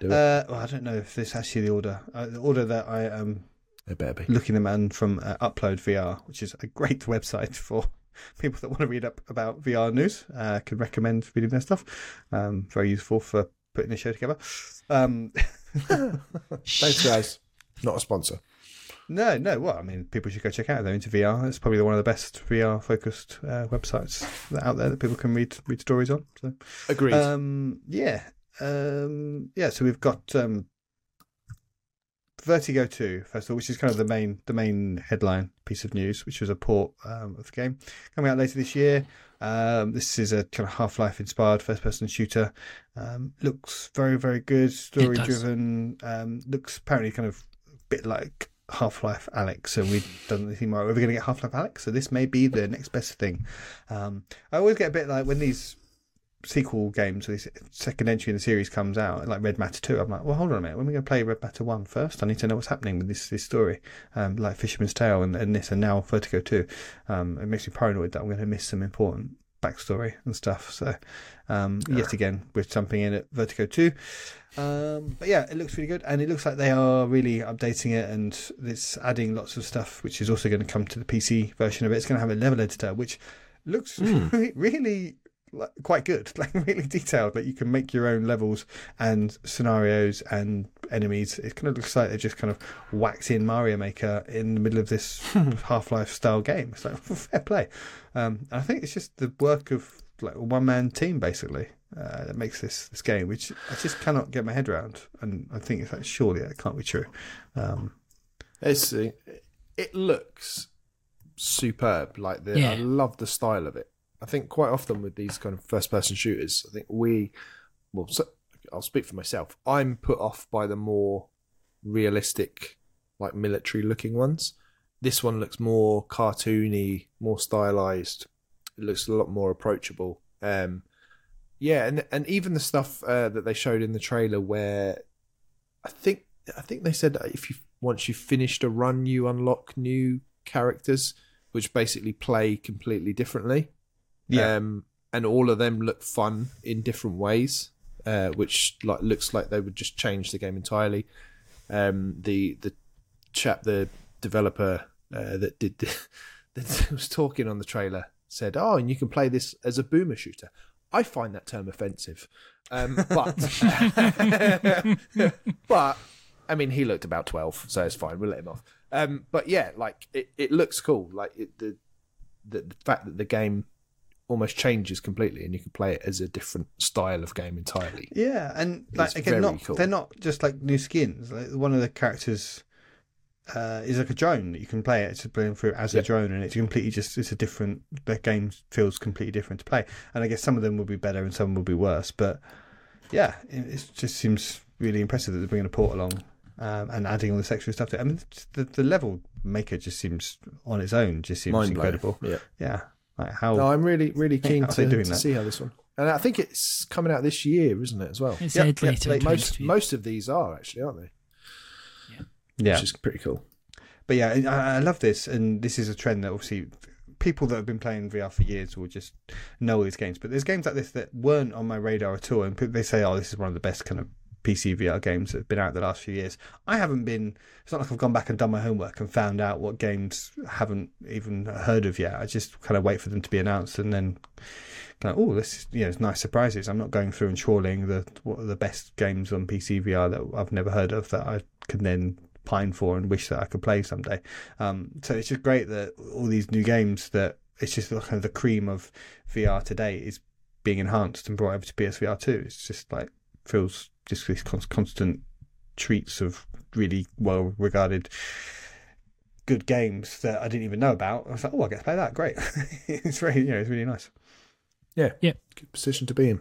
Do it. Uh, well, I don't know if this is actually the order. Uh, the order that I am it better be. looking them at from uh, Upload VR, which is a great website for people that want to read up about VR news. Uh, can recommend reading their stuff. Um, very useful for putting the show together. Um, Thanks, guys. Not a sponsor. No, no. Well, I mean, people should go check out though into VR. It's probably one of the best VR focused uh, websites out there that people can read read stories on. So, Agreed. um, yeah, um, yeah. So we've got um, Vertigo 2, first of all, which is kind of the main the main headline piece of news, which was a port um, of the game coming out later this year. Um, this is a kind of Half Life inspired first person shooter. Um, looks very very good, story driven. Um, looks apparently kind of a bit like Half Life Alyx, so we don't anything more. Are we going to get Half Life Alyx? So this may be the next best thing. Um, I always get a bit like when these sequel games, this second entry in the series comes out, like Red Matter 2, I'm like, well, hold on a minute. When are we going to play Red Matter 1 first? I need to know what's happening with this, this story. Um, like Fisherman's Tale and, and this, and now Vertigo 2. Um, it makes me paranoid that I'm going to miss some important backstory and stuff. So, um, yet again, with something in it, Vertigo 2. Um, but yeah, it looks really good, and it looks like they are really updating it, and it's adding lots of stuff, which is also going to come to the PC version of it. It's going to have a level editor, which looks really, really like, quite good, like really detailed. Like you can make your own levels and scenarios and enemies. It kind of looks like they just kind of whacked in Mario Maker in the middle of this Half Life style game. It's like fair play. Um, and I think it's just the work of like a one man team basically uh, that makes this this game, which I just cannot get my head around. And I think it's like surely that can't be true. Um, It's it looks superb. Like the, Yeah. I love the style of it. I think quite often with these kind of first person shooters, I think we, well, so, I'll speak for myself. I'm put off by the more realistic, like military looking ones. This one looks more cartoony, more stylized. It looks a lot more approachable. Um, yeah, and and even the stuff uh, that they showed in the trailer, where I think I think they said if you once you've finished a run, you unlock new characters, which basically play completely differently. Yeah. Um, and all of them look fun in different ways, uh, which like looks like they would just change the game entirely. Um, the the chap, the developer uh, that did the, that was talking on the trailer said, "Oh, and you can play this as a boomer shooter." I find that term offensive, um, but but I mean, he looked about twelve, so it's fine. We'll let him off. Um, but yeah, like it, it looks cool. Like it, the, the the fact that the game almost changes completely, and you can play it as a different style of game entirely. Yeah, and like again, not cool. they're not just like new skins. Like one of the characters uh, is like a drone that you can play it. It's playing through as a drone, and it's completely just it's a different. The game feels completely different to play, and I guess some of them will be better and some will be worse. But yeah, it, it just seems really impressive that they're bringing a port along. Um, and adding all this extra stuff to it. I mean, the, the level maker just seems on its own, just seems Mind incredible. Yeah. Yeah, like how No, I'm really really keen How are they to, doing to see how this one. And I think it's coming out this year, isn't it, as well? It's Yep, said yep, later like Most 2022. most of these are actually, aren't they? yeah, Which is pretty cool. But yeah, I, I love this, and this is a trend that obviously people that have been playing VR for years will just know these games. But there's games like this that weren't on my radar at all, and they say, "Oh, this is one of the best kind of PC VR games that have been out the last few years." I haven't been. It's not like I've gone back and done my homework and found out what games I haven't even heard of yet. I just kind of wait for them to be announced and then. Kind of, oh, this is, you know, it's nice surprises. I'm not going through and trawling the what are the best games on PC VR that I've never heard of that I can then pine for and wish that I could play someday. Um, so it's just great that all these new games that it's just kind of the cream of VR today is being enhanced and brought over to PSVR two. It's just like feels just these con- constant treats of really well regarded good games that I didn't even know about. I was like, oh, I get to play that. Great. it's very, you know, it's really nice. Yeah. Yep. Good position to be in.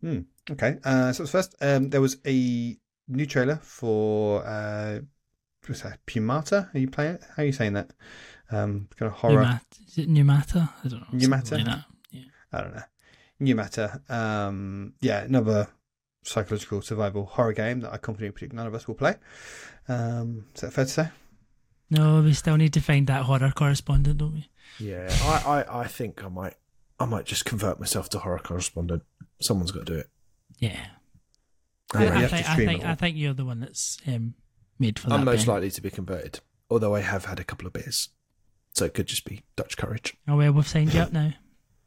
Hmm. Okay. Uh, so first, um, there was a new trailer for uh, what's that? Pumata. Are you playing it? How are you saying that? Um, kind of horror. Pneumat- is it pneumata? I don't know. Pneumata? Like that. Yeah. I don't know. New matter. Um, yeah, another psychological survival horror game that I confidently predict none of us will play. Um, is that fair to say? No, we still need to find that horror correspondent, don't we? Yeah, I, I, I think I might I might just convert myself to horror correspondent. Someone's got to do it. Yeah. Yeah, I, you I, have to think, I think it. I think you're the one that's um, made for that. I'm most Ben. likely to be converted, although I have had a couple of beers, so it could just be Dutch courage. Oh well, we've signed you up now.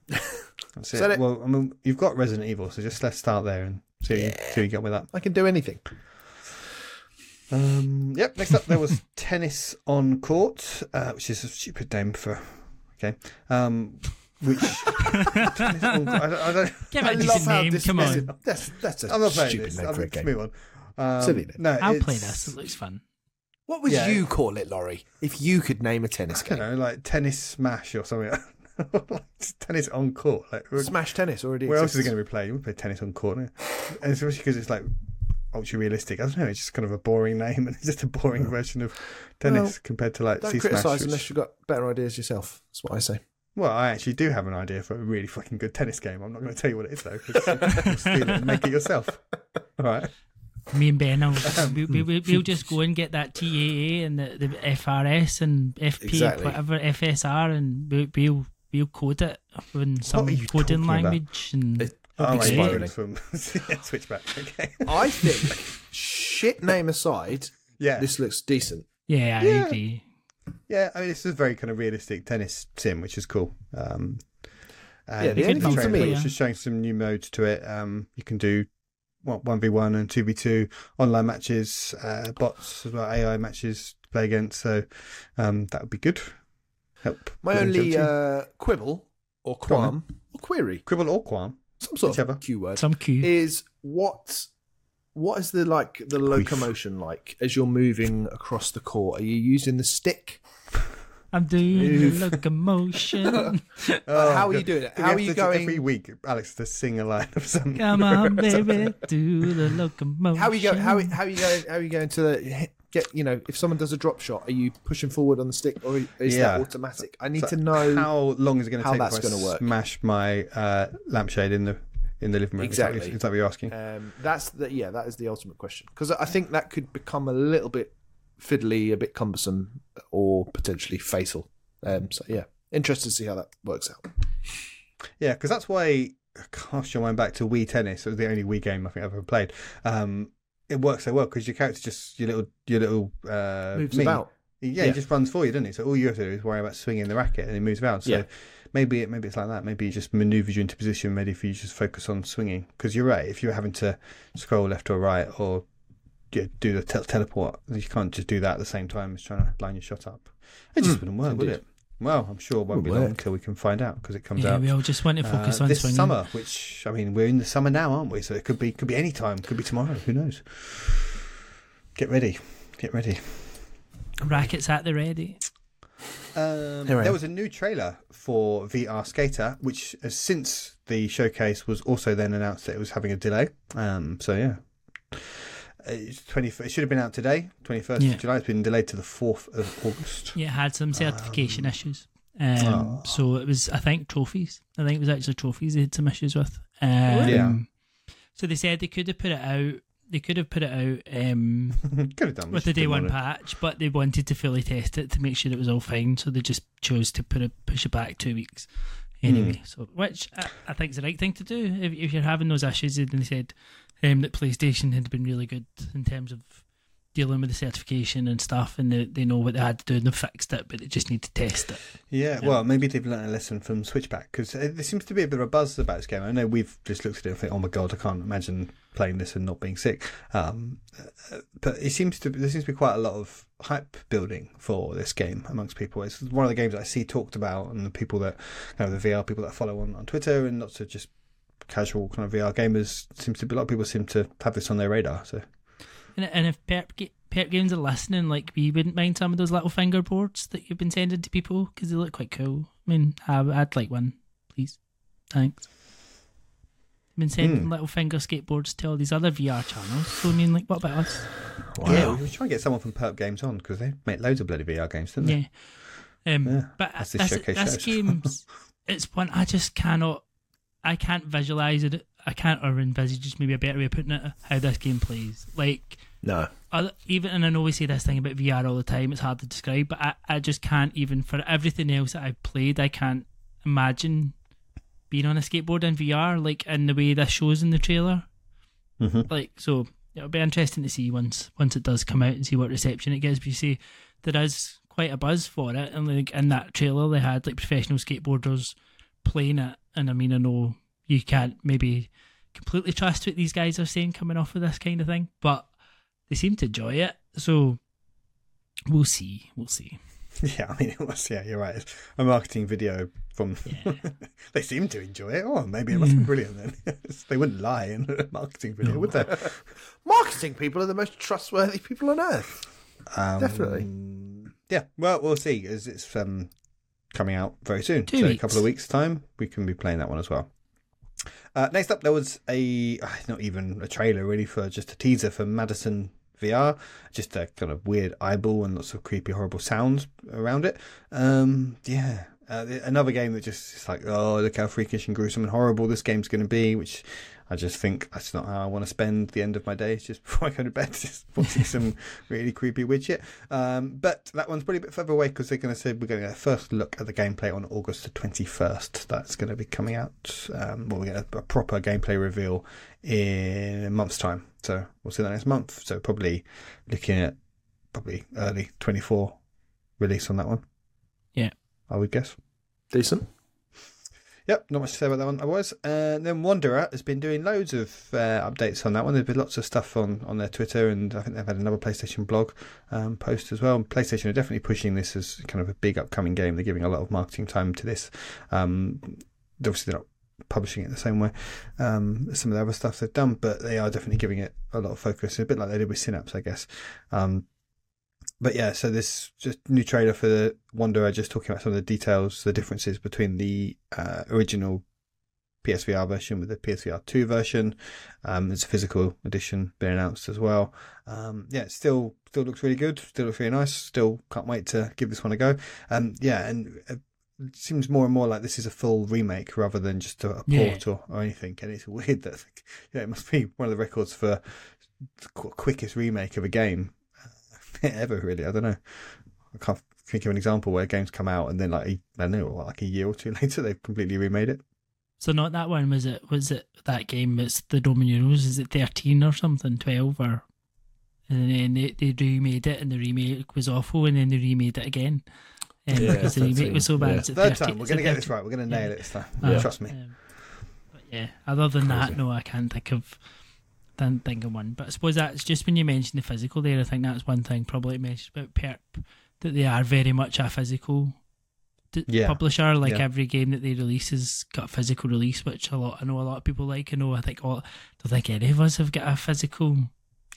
That's Is that it. it? Well, I mean, you've got Resident Evil, so just let's start there and see, Yeah. how you get with that. I can do anything. Um, yep. Next up, there was tennis on court, uh, which is a stupid name for. Okay. Um, which tennis on court, I don't. I don't Give I a love decent how name. Come dismissive- on. That's that's a I'm not playing stupid this. name I'm, for a game. move on. Um, Silly name. No, I'll play this. It looks fun. What would Yeah. you call it, Laurie? If you could name a tennis I don't game, know, like tennis smash or something. Like just tennis on court. Like, Smash Tennis already. where else is it going to be played? You would play tennis on court, no? and especially because it's like ultra realistic. I don't know. It's just kind of a boring name, and it's just a boring version of tennis Well, compared to like Don't criticise which- unless you've got better ideas yourself. That's what I say. Well, I actually do have an idea for a really fucking good tennis game. I'm not going to mm. tell you what it is though. 'cause you'll steal it and make it yourself. All right. Me and Ben, will, we, we, we, we'll just go and get that TAA and the, the FRS and FP, Exactly. whatever FSR, and we, we'll we'll code it in some coding talking about? language. And It- Oh, right, Okay. spiraling. from yeah, switchback. Okay. I think, shit name aside, Yeah. this looks decent. yeah, I Yeah. agree. Yeah, I mean, this is a very kind of realistic tennis sim, which is cool. Um, and Yeah, the only can thing for me- it, it's just showing some new modes to it. Um, you can do one v one and two v two online matches, uh, bots as well, AI matches to play against. So um, that would be good. Help. My only uh, quibble or Go qualm or query, quibble or qualm. some sort whichever. of Q word, Some Q. is what what is the like the locomotion like as you're moving across the court? Are you using the stick? I'm doing Move. the locomotion. Oh, how are God. you doing it? How are you to- going? every week? Alex to sing a line of something. Come on, baby, do the locomotion. How are you going? How, how are you going? How are you going to the, get? You know, if someone does a drop shot, are you pushing forward on the stick or is Yeah. that automatic? I need So to know how long is it going to take that's before gonna work. smash my uh, lampshade in the in the living room? Is Exactly. Is that what you're asking? Um, that's the yeah, that is the ultimate question because I think that could become a little bit fiddly, a bit cumbersome, or potentially fatal. Um, so yeah, interested to see how that works out. Yeah, because that's why. Cast your mind back to Wii Tennis. It was the only Wii game I think I've ever played. Um, it works so well because your character just your little your little uh, Moves me. about. Yeah, Yeah. he just runs for you, doesn't he? So all you have to do is worry about swinging the racket and he moves around. So Yeah. maybe it, maybe it's like that. Maybe he just manoeuvres you into position, ready for you to just focus on swinging. Because you're right. If you're having to scroll left or right or yeah, do the tel- teleport, you can't just do that at the same time as trying to line your shot up. It just Mm, wouldn't work, would it? Well, I'm sure it won't Would be long until we can find out because it comes Yeah, out we all just want to focus uh, on this swinging. summer. Which I mean, we're in the summer now, aren't we? So it could be could be any time. Could be tomorrow. Who knows? Get ready. Get ready. Rackets at the ready. Um, there was a new trailer for VR Skater, which uh, since the showcase was also then announced that it was having a delay. Um, so yeah, it's twenty. It should have been out today, twenty first Yeah. of July. It's been delayed to the fourth of August. Yeah, it had some certification issues. Um, Oh. So it was, I think, trophies. I think it was actually trophies they had some issues with. Um, Yeah. So they said they could have put it out. They could have put it out um, Could have done with the day one patch, but they wanted to fully test it to make sure it was all fine. So they just chose to put it push it back two weeks. Anyway, so which I, I think is the right thing to do if, if you're having those issues. And they said um, that PlayStation had been really good in terms of dealing with the certification and stuff, and they, they know what they had to do and they fixed it, but they just need to test it. Yeah, Yeah. well, maybe they've learned a lesson from Switchback because there seems to be a bit of a buzz about this game. I know we've just looked at it and think, "Oh my god, I can't imagine playing this and not being sick." Um, uh, but it seems to there seems to be quite a lot of hype building for this game amongst people. It's one of the games I see talked about, and the people that you know, the VR people that I follow on, on Twitter, and lots of just casual kind of VR gamers seems to be a lot of people seem to have this on their radar. So And, and if Perp, Ga- Perp Games are listening, like we wouldn't mind some of those little fingerboards that you've been sending to people because they look quite cool. I mean, I, I'd like one, please. Thanks. Been sending Hmm. little finger skateboards to all these other VR channels. So I mean, like, what about us? yeah, we should try and get someone from Perp Games on because they make loads of bloody VR games, don't they? Yeah. Um, Yeah, but as this, this this, game's it's one I just cannot. I can't visualize it. I can't or envisage just maybe a better way of putting it. How this game plays, like No, other, even and I know we say this thing about VR all the time. It's hard to describe, but I, I just can't even for everything else that I've played. I can't imagine being on a skateboard in VR like in the way this shows in the trailer. hmm Like so, it'll be interesting to see once once it does come out and see what reception it gets. But you see, there is quite a buzz for it, and like in that trailer, they had like professional skateboarders playing it, and I mean, I know you can't maybe completely trust what these guys are saying coming off of this kind of thing, but they seem to enjoy it, So we'll see. We'll see. Yeah, I mean, it was. Yeah, you're right. It's a marketing video from. Yeah. they seem to enjoy it. Oh, maybe it must be brilliant then. they wouldn't lie in a marketing video, No. would they? Marketing people are the most trustworthy people on earth. Um, Definitely. Yeah. Well, we'll see as it's um, coming out very soon. Two so weeks. a couple of weeks time, we can be playing that one as well. Uh, next up, there was a uh, not even a trailer really for just a teaser for Madison VR, just a kind of weird eyeball and lots of creepy, horrible sounds around it. Um, yeah. Uh, another game that just is like, oh, look how freakish and gruesome and horrible this game's going to be, which I just think that's not how I want to spend the end of my days, just before I go to bed, just watching some really creepy weird shit. Um, but that one's probably a bit further away because they're going to say we're going to get a first look at the gameplay on August the 21st. That's going to be coming out. Um, well, we get a, a proper gameplay reveal in a month's time. So we'll see that next month. So probably looking at probably early 24 release on that one. Yeah. I would guess. Decent. Yep, not much to say about that one I was. And then Wanderer has been doing loads of uh, updates on that one. There's been lots of stuff on, on their Twitter, and I think they've had another PlayStation blog um, post as well. PlayStation are definitely pushing this as kind of a big upcoming game. They're giving a lot of marketing time to this. Um, obviously, they're not publishing it the same way um, as some of the other stuff they've done, but they are definitely giving it a lot of focus, a bit like they did with Synapse, I guess. Um, but yeah, so this just new trailer for the Wanderer, just talking about some of the details, the differences between the uh, original PSVR version with the PSVR 2 version. Um, there's a physical edition being announced as well. Um, yeah, it still still looks really good. Still looks really nice. Still can't wait to give this one a go. Um, yeah, and uh, it seems more and more like this is a full remake rather than just a, a port or, or anything. And it's weird that yeah, it must be one of the records for the qu- quickest remake of a game ever. Really, I don't know. I can't think of an example where games come out and then like a, I don't know, like a year or two later they've completely remade it. So not that one. Was it? Was it that game? It's the Dominos. Is it thirteen or something? Twelve or? And then they, they remade it, and the remake was awful, and then they remade it again. Um, Yeah, because the remake was so bad. yeah. Third 13 time, we're going to get this right. We're going to Yeah. nail it this time. Uh, Trust me. Um, but yeah, other than that, no, I can't think of can't think of one. But I suppose that's just when you mention the physical there. I think that's one thing probably to mention about Perp that they are very much a physical d- Yeah. publisher. Like Yeah. every game that they release has got a physical release, which a lot I know a lot of people like. I know I think all, don't think any of us have got a physical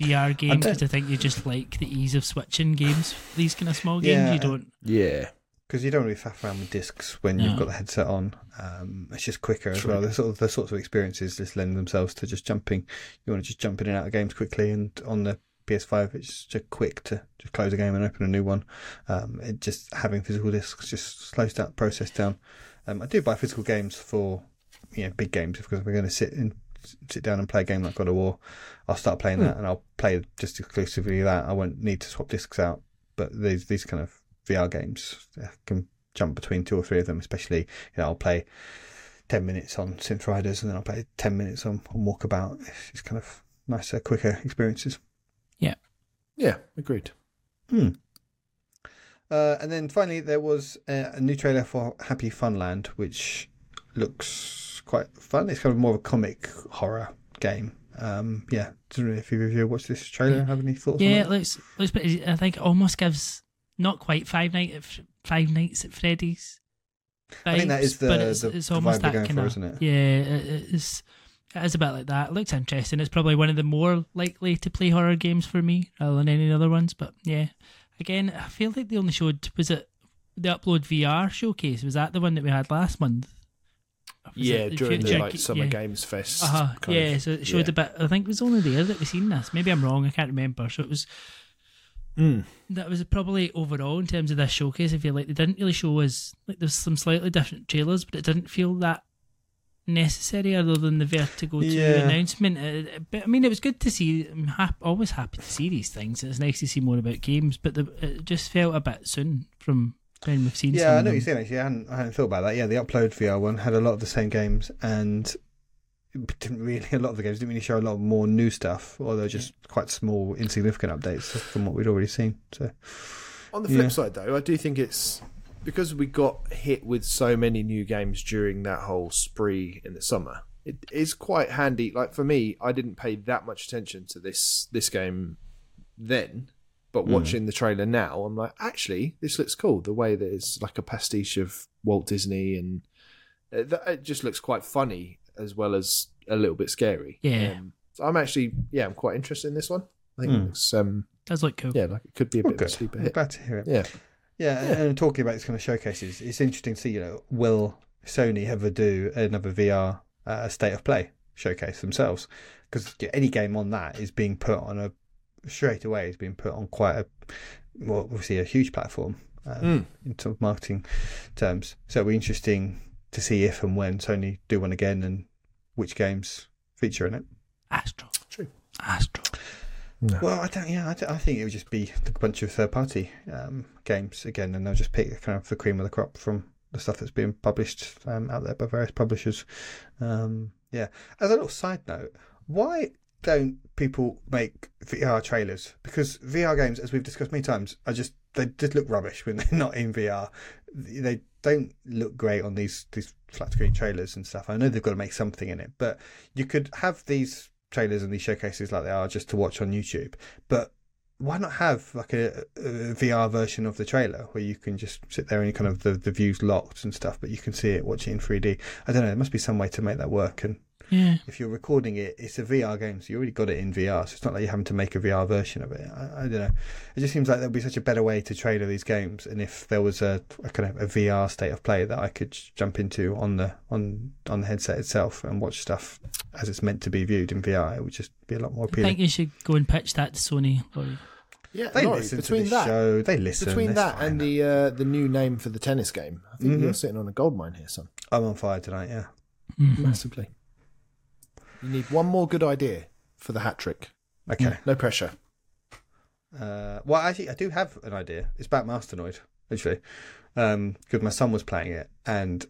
VR game because I think you just like the ease of switching games. These kind of small games, Yeah, you don't. Yeah. Because you don't really faff around with discs when No. you've got the headset on. Um, it's just quicker as True. well. The sort of the sorts of experiences just lend themselves to just jumping. You want to just jump in and out of games quickly, and on the PS5, it's just quick to just close a game and open a new one. Um, it just having physical discs just slows that process down. Um, I do buy physical games for you know big games because we're going to sit in sit down and play a game like God of War. I'll start playing that and I'll play just exclusively that. I won't need to swap discs out. But these these kind of VR games I can jump between two or three of them. Especially you know I'll play ten minutes on Synth Riders and then I'll play ten minutes on, on Walkabout. It's just kind of nicer, quicker experiences. Yeah, Yeah, agreed. Hmm. Uh, and then finally, there was a, a new trailer for Happy Funland, which looks quite fun. It's kind of more of a comic horror game. Um, yeah, don't know if you review watched this trailer. Have any thoughts? Yeah, it looks looks. I think it almost gives not quite Five Night at Five Nights at Freddy's. I think that is the- but it's, the- it's the almost vibe that going kind for, of isn't it? yeah. It's it is a bit like that. It looks interesting. It's probably one of the more likely to play horror games for me rather than any other ones. But yeah, again, I feel like they only showed was it the Upload VR showcase? Was that the one that we had last month? Was Yeah, it during the like Summer yeah. Games Fest. Uh-huh. Yeah, of- so it showed yeah. a bit. I think it was only there that we seen this. Maybe I'm wrong. I can't remember. So it was Mm. that was probably overall in terms of this showcase. I feel like they didn't really show us like there's some slightly different trailers, but it didn't feel that necessary other than the Vertigo two Yeah. announcement. Uh, but I mean, it was good to see. I'm hap- always happy to see these things. It's nice to see more about games, but the, it just felt a bit soon from when we've seen. Yeah, I know what you're saying. Actually, I hadn't, I hadn't thought about that. Yeah, the Upload VR one had a lot of the same games, and didn't really. A lot of the games didn't really show a lot more new stuff, although they were just quite small, insignificant updates from what we'd already seen. So On the flip Yeah. side, though, I do think it's because we got hit with so many new games during that whole spree in the summer. It is quite handy. Like for me, I didn't pay that much attention to this this game then, But hmm. watching the trailer now, I'm like, actually, this looks cool. The way that it's like a pastiche of Walt Disney, and uh, it, it just looks quite funny as well as a little bit scary. Yeah. Um, so I'm actually, yeah, I'm quite interested in this one. I think Mm. it looks, um, Does look cool. yeah, like it could be a Oh, bit of a good. sleeper I'm hit. glad to hear it. Yeah. Yeah, and talking about these kind of showcases, it's interesting to see, you know, will Sony ever do another VR uh, state of play showcase themselves? Because any game on that is being put on a straight away is being put on quite a well, obviously a huge platform uh, Mm. in terms of marketing terms. So it'll be interesting to see if and when Sony do one again and which games feature in it. Astro. True. Astro. Well, I don't. Yeah, I, don't- I think it would just be a bunch of third-party um, games again, and they'll just pick kind of the cream of the crop from the stuff that's being published um, out there by various publishers. Um, yeah. As a little side note, why don't people make VR trailers? Because VR games, as we've discussed many times, are just they just look rubbish when they're not in VR. They don't look great on these these flat screen trailers and stuff. I know they've got to make something in it, but you could have these trailers and these showcases like they are just to watch on YouTube. But why not have like a, a VR version of the trailer where you can just sit there and kind of the, the views locked and stuff, but you can see it, watch it in 3D. I don't know. There must be some way to make that work. And Yeah. if you're recording it, it's a VR game, so you already got it in VR. So it's not like you're having to make a VR version of it. I, I don't know. It just seems like there'd be such a better way to trailer these games. And if there was a, a kind of a VR state of play that I could jump into on the on on the headset itself and watch stuff as it's meant to be viewed in VR, it would just be a lot more I appealing. think you should go and pitch that to Sony. Laurie. Yeah, They Laurie, listen between to this that, show. They listen. between that fine. and the uh, the new name for the tennis game, I think Mhm. you're sitting on a gold mine here, son. I'm on fire tonight. Yeah. Mhm. Massively. You need one more good idea for the hat trick. Okay. No pressure. Uh, well, actually, I do have an idea. It's about Masternoid, actually, because my son was playing it and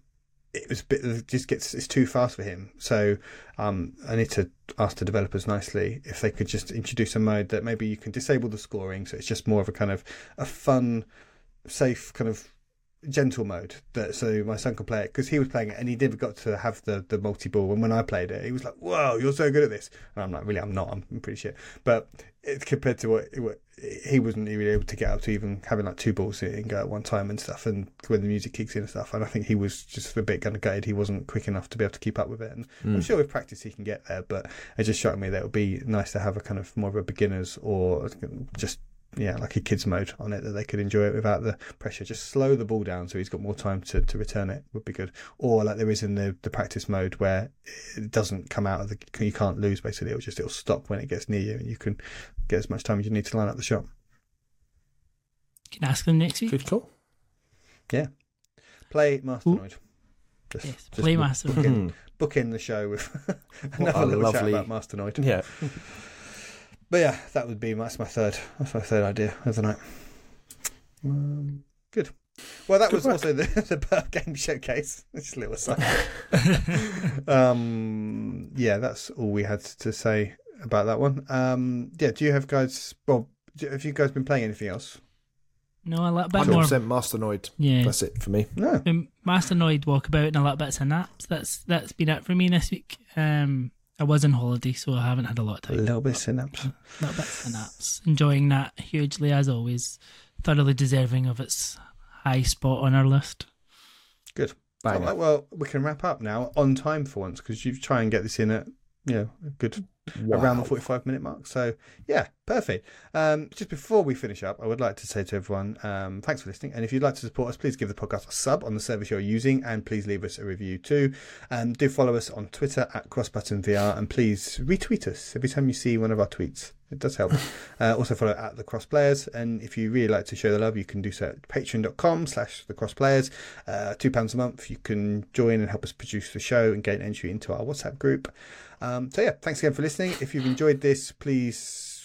it was a bit. It just gets it's too fast for him. So um, I need to ask the developers nicely if they could just introduce a mode that maybe you can disable the scoring, so it's just more of a kind of a fun, safe kind of gentle mode that so my son could play it because he was playing it and he never got to have the the multi ball and when I played it he was like whoa you're so good at this. And I'm like really I'm not. I'm pretty shit. But it, compared to what, what he wasn't even able to get up to even having like two balls in go at one time and stuff and when the music kicks in and stuff and I think he was just a bit kind of gutted he wasn't quick enough to be able to keep up with it. And I'm mm. sure with practice he can get there but it just struck me that it would be nice to have a kind of more of a beginners or just yeah, like a kids mode on it that they could enjoy it without the pressure. Just slow the ball down so he's got more time to, to return it would be good. Or like there is in the, the practice mode where it doesn't come out of the you can't lose basically. It'll just it'll stop when it gets near you and you can get as much time as you need to line up the shot. Can ask them next week. Good call. Yeah, play Masternoid. Just, Yes, just play book- Masternoid. Book in, hmm. book in the show with another little lovely- chat about Masternoid. Yeah. But yeah, that would be that's my third. That's my third idea of the night. Um, good. Well, that Good was work. also the, the Perth Game Showcase. Just a little aside. um, yeah, that's all we had to say about that one. Um, yeah, do you have guys? Well, do- have you guys been playing anything else? No, a little bit more. 100% Masternoid. Yeah. That's it for me. No. Um, Masternoid walkabout and a little bit Synapse. That's that's been it for me this week. Um, I was on holiday, so I haven't had a lot of A time. little bit of synapse. Little bit Synapse. Enjoying that hugely as always. Thoroughly deserving of its high spot on our list. Good. Banger. Alright, well, we can wrap up now on time for once because you try and get this in at you know a good around the 45 minute mark. So, yeah, perfect. Um, just before we finish up, I would like to say to everyone, um, thanks for listening. And if you'd like to support us, please give the podcast a sub on the service you're using and please leave us a review too. Um, do follow us on Twitter at CrossButtonVR and please retweet us every time you see one of our tweets. It does help. uh, also follow at the Cross Players, and if you really like to show the love, you can do so at patreon.com slash the Cross Players. Uh, Two pounds a month. You can join and help us produce the show and gain entry into our WhatsApp group. Um, so yeah, thanks again for listening. If you've enjoyed this, please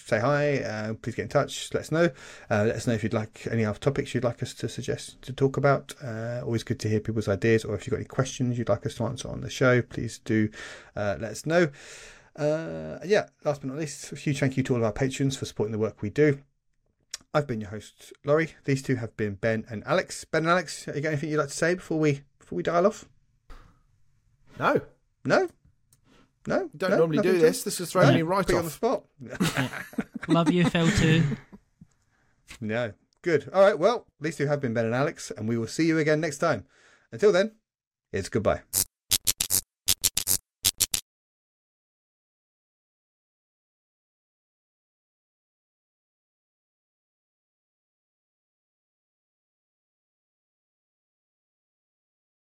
say hi. Uh, please get in touch. Let us know. Uh, let us know if you'd like any other topics you'd like us to suggest to talk about. Uh, always good to hear people's ideas, or if you've got any questions you'd like us to answer on the show, please do uh, let us know. Uh, yeah, last but not least, a huge thank you to all of our patrons for supporting the work we do. I've been your host, Laurie. These two have been Ben and Alex. Ben and Alex, you got anything you'd like to say before we before we dial off? No, No, no. don't No? normally do this. This is throwing me right Put you on the off. spot. Love you, Phil, too. No. Good. All right. Well, at least you have been Ben and Alex, and we will see you again next time. Until then, it's goodbye.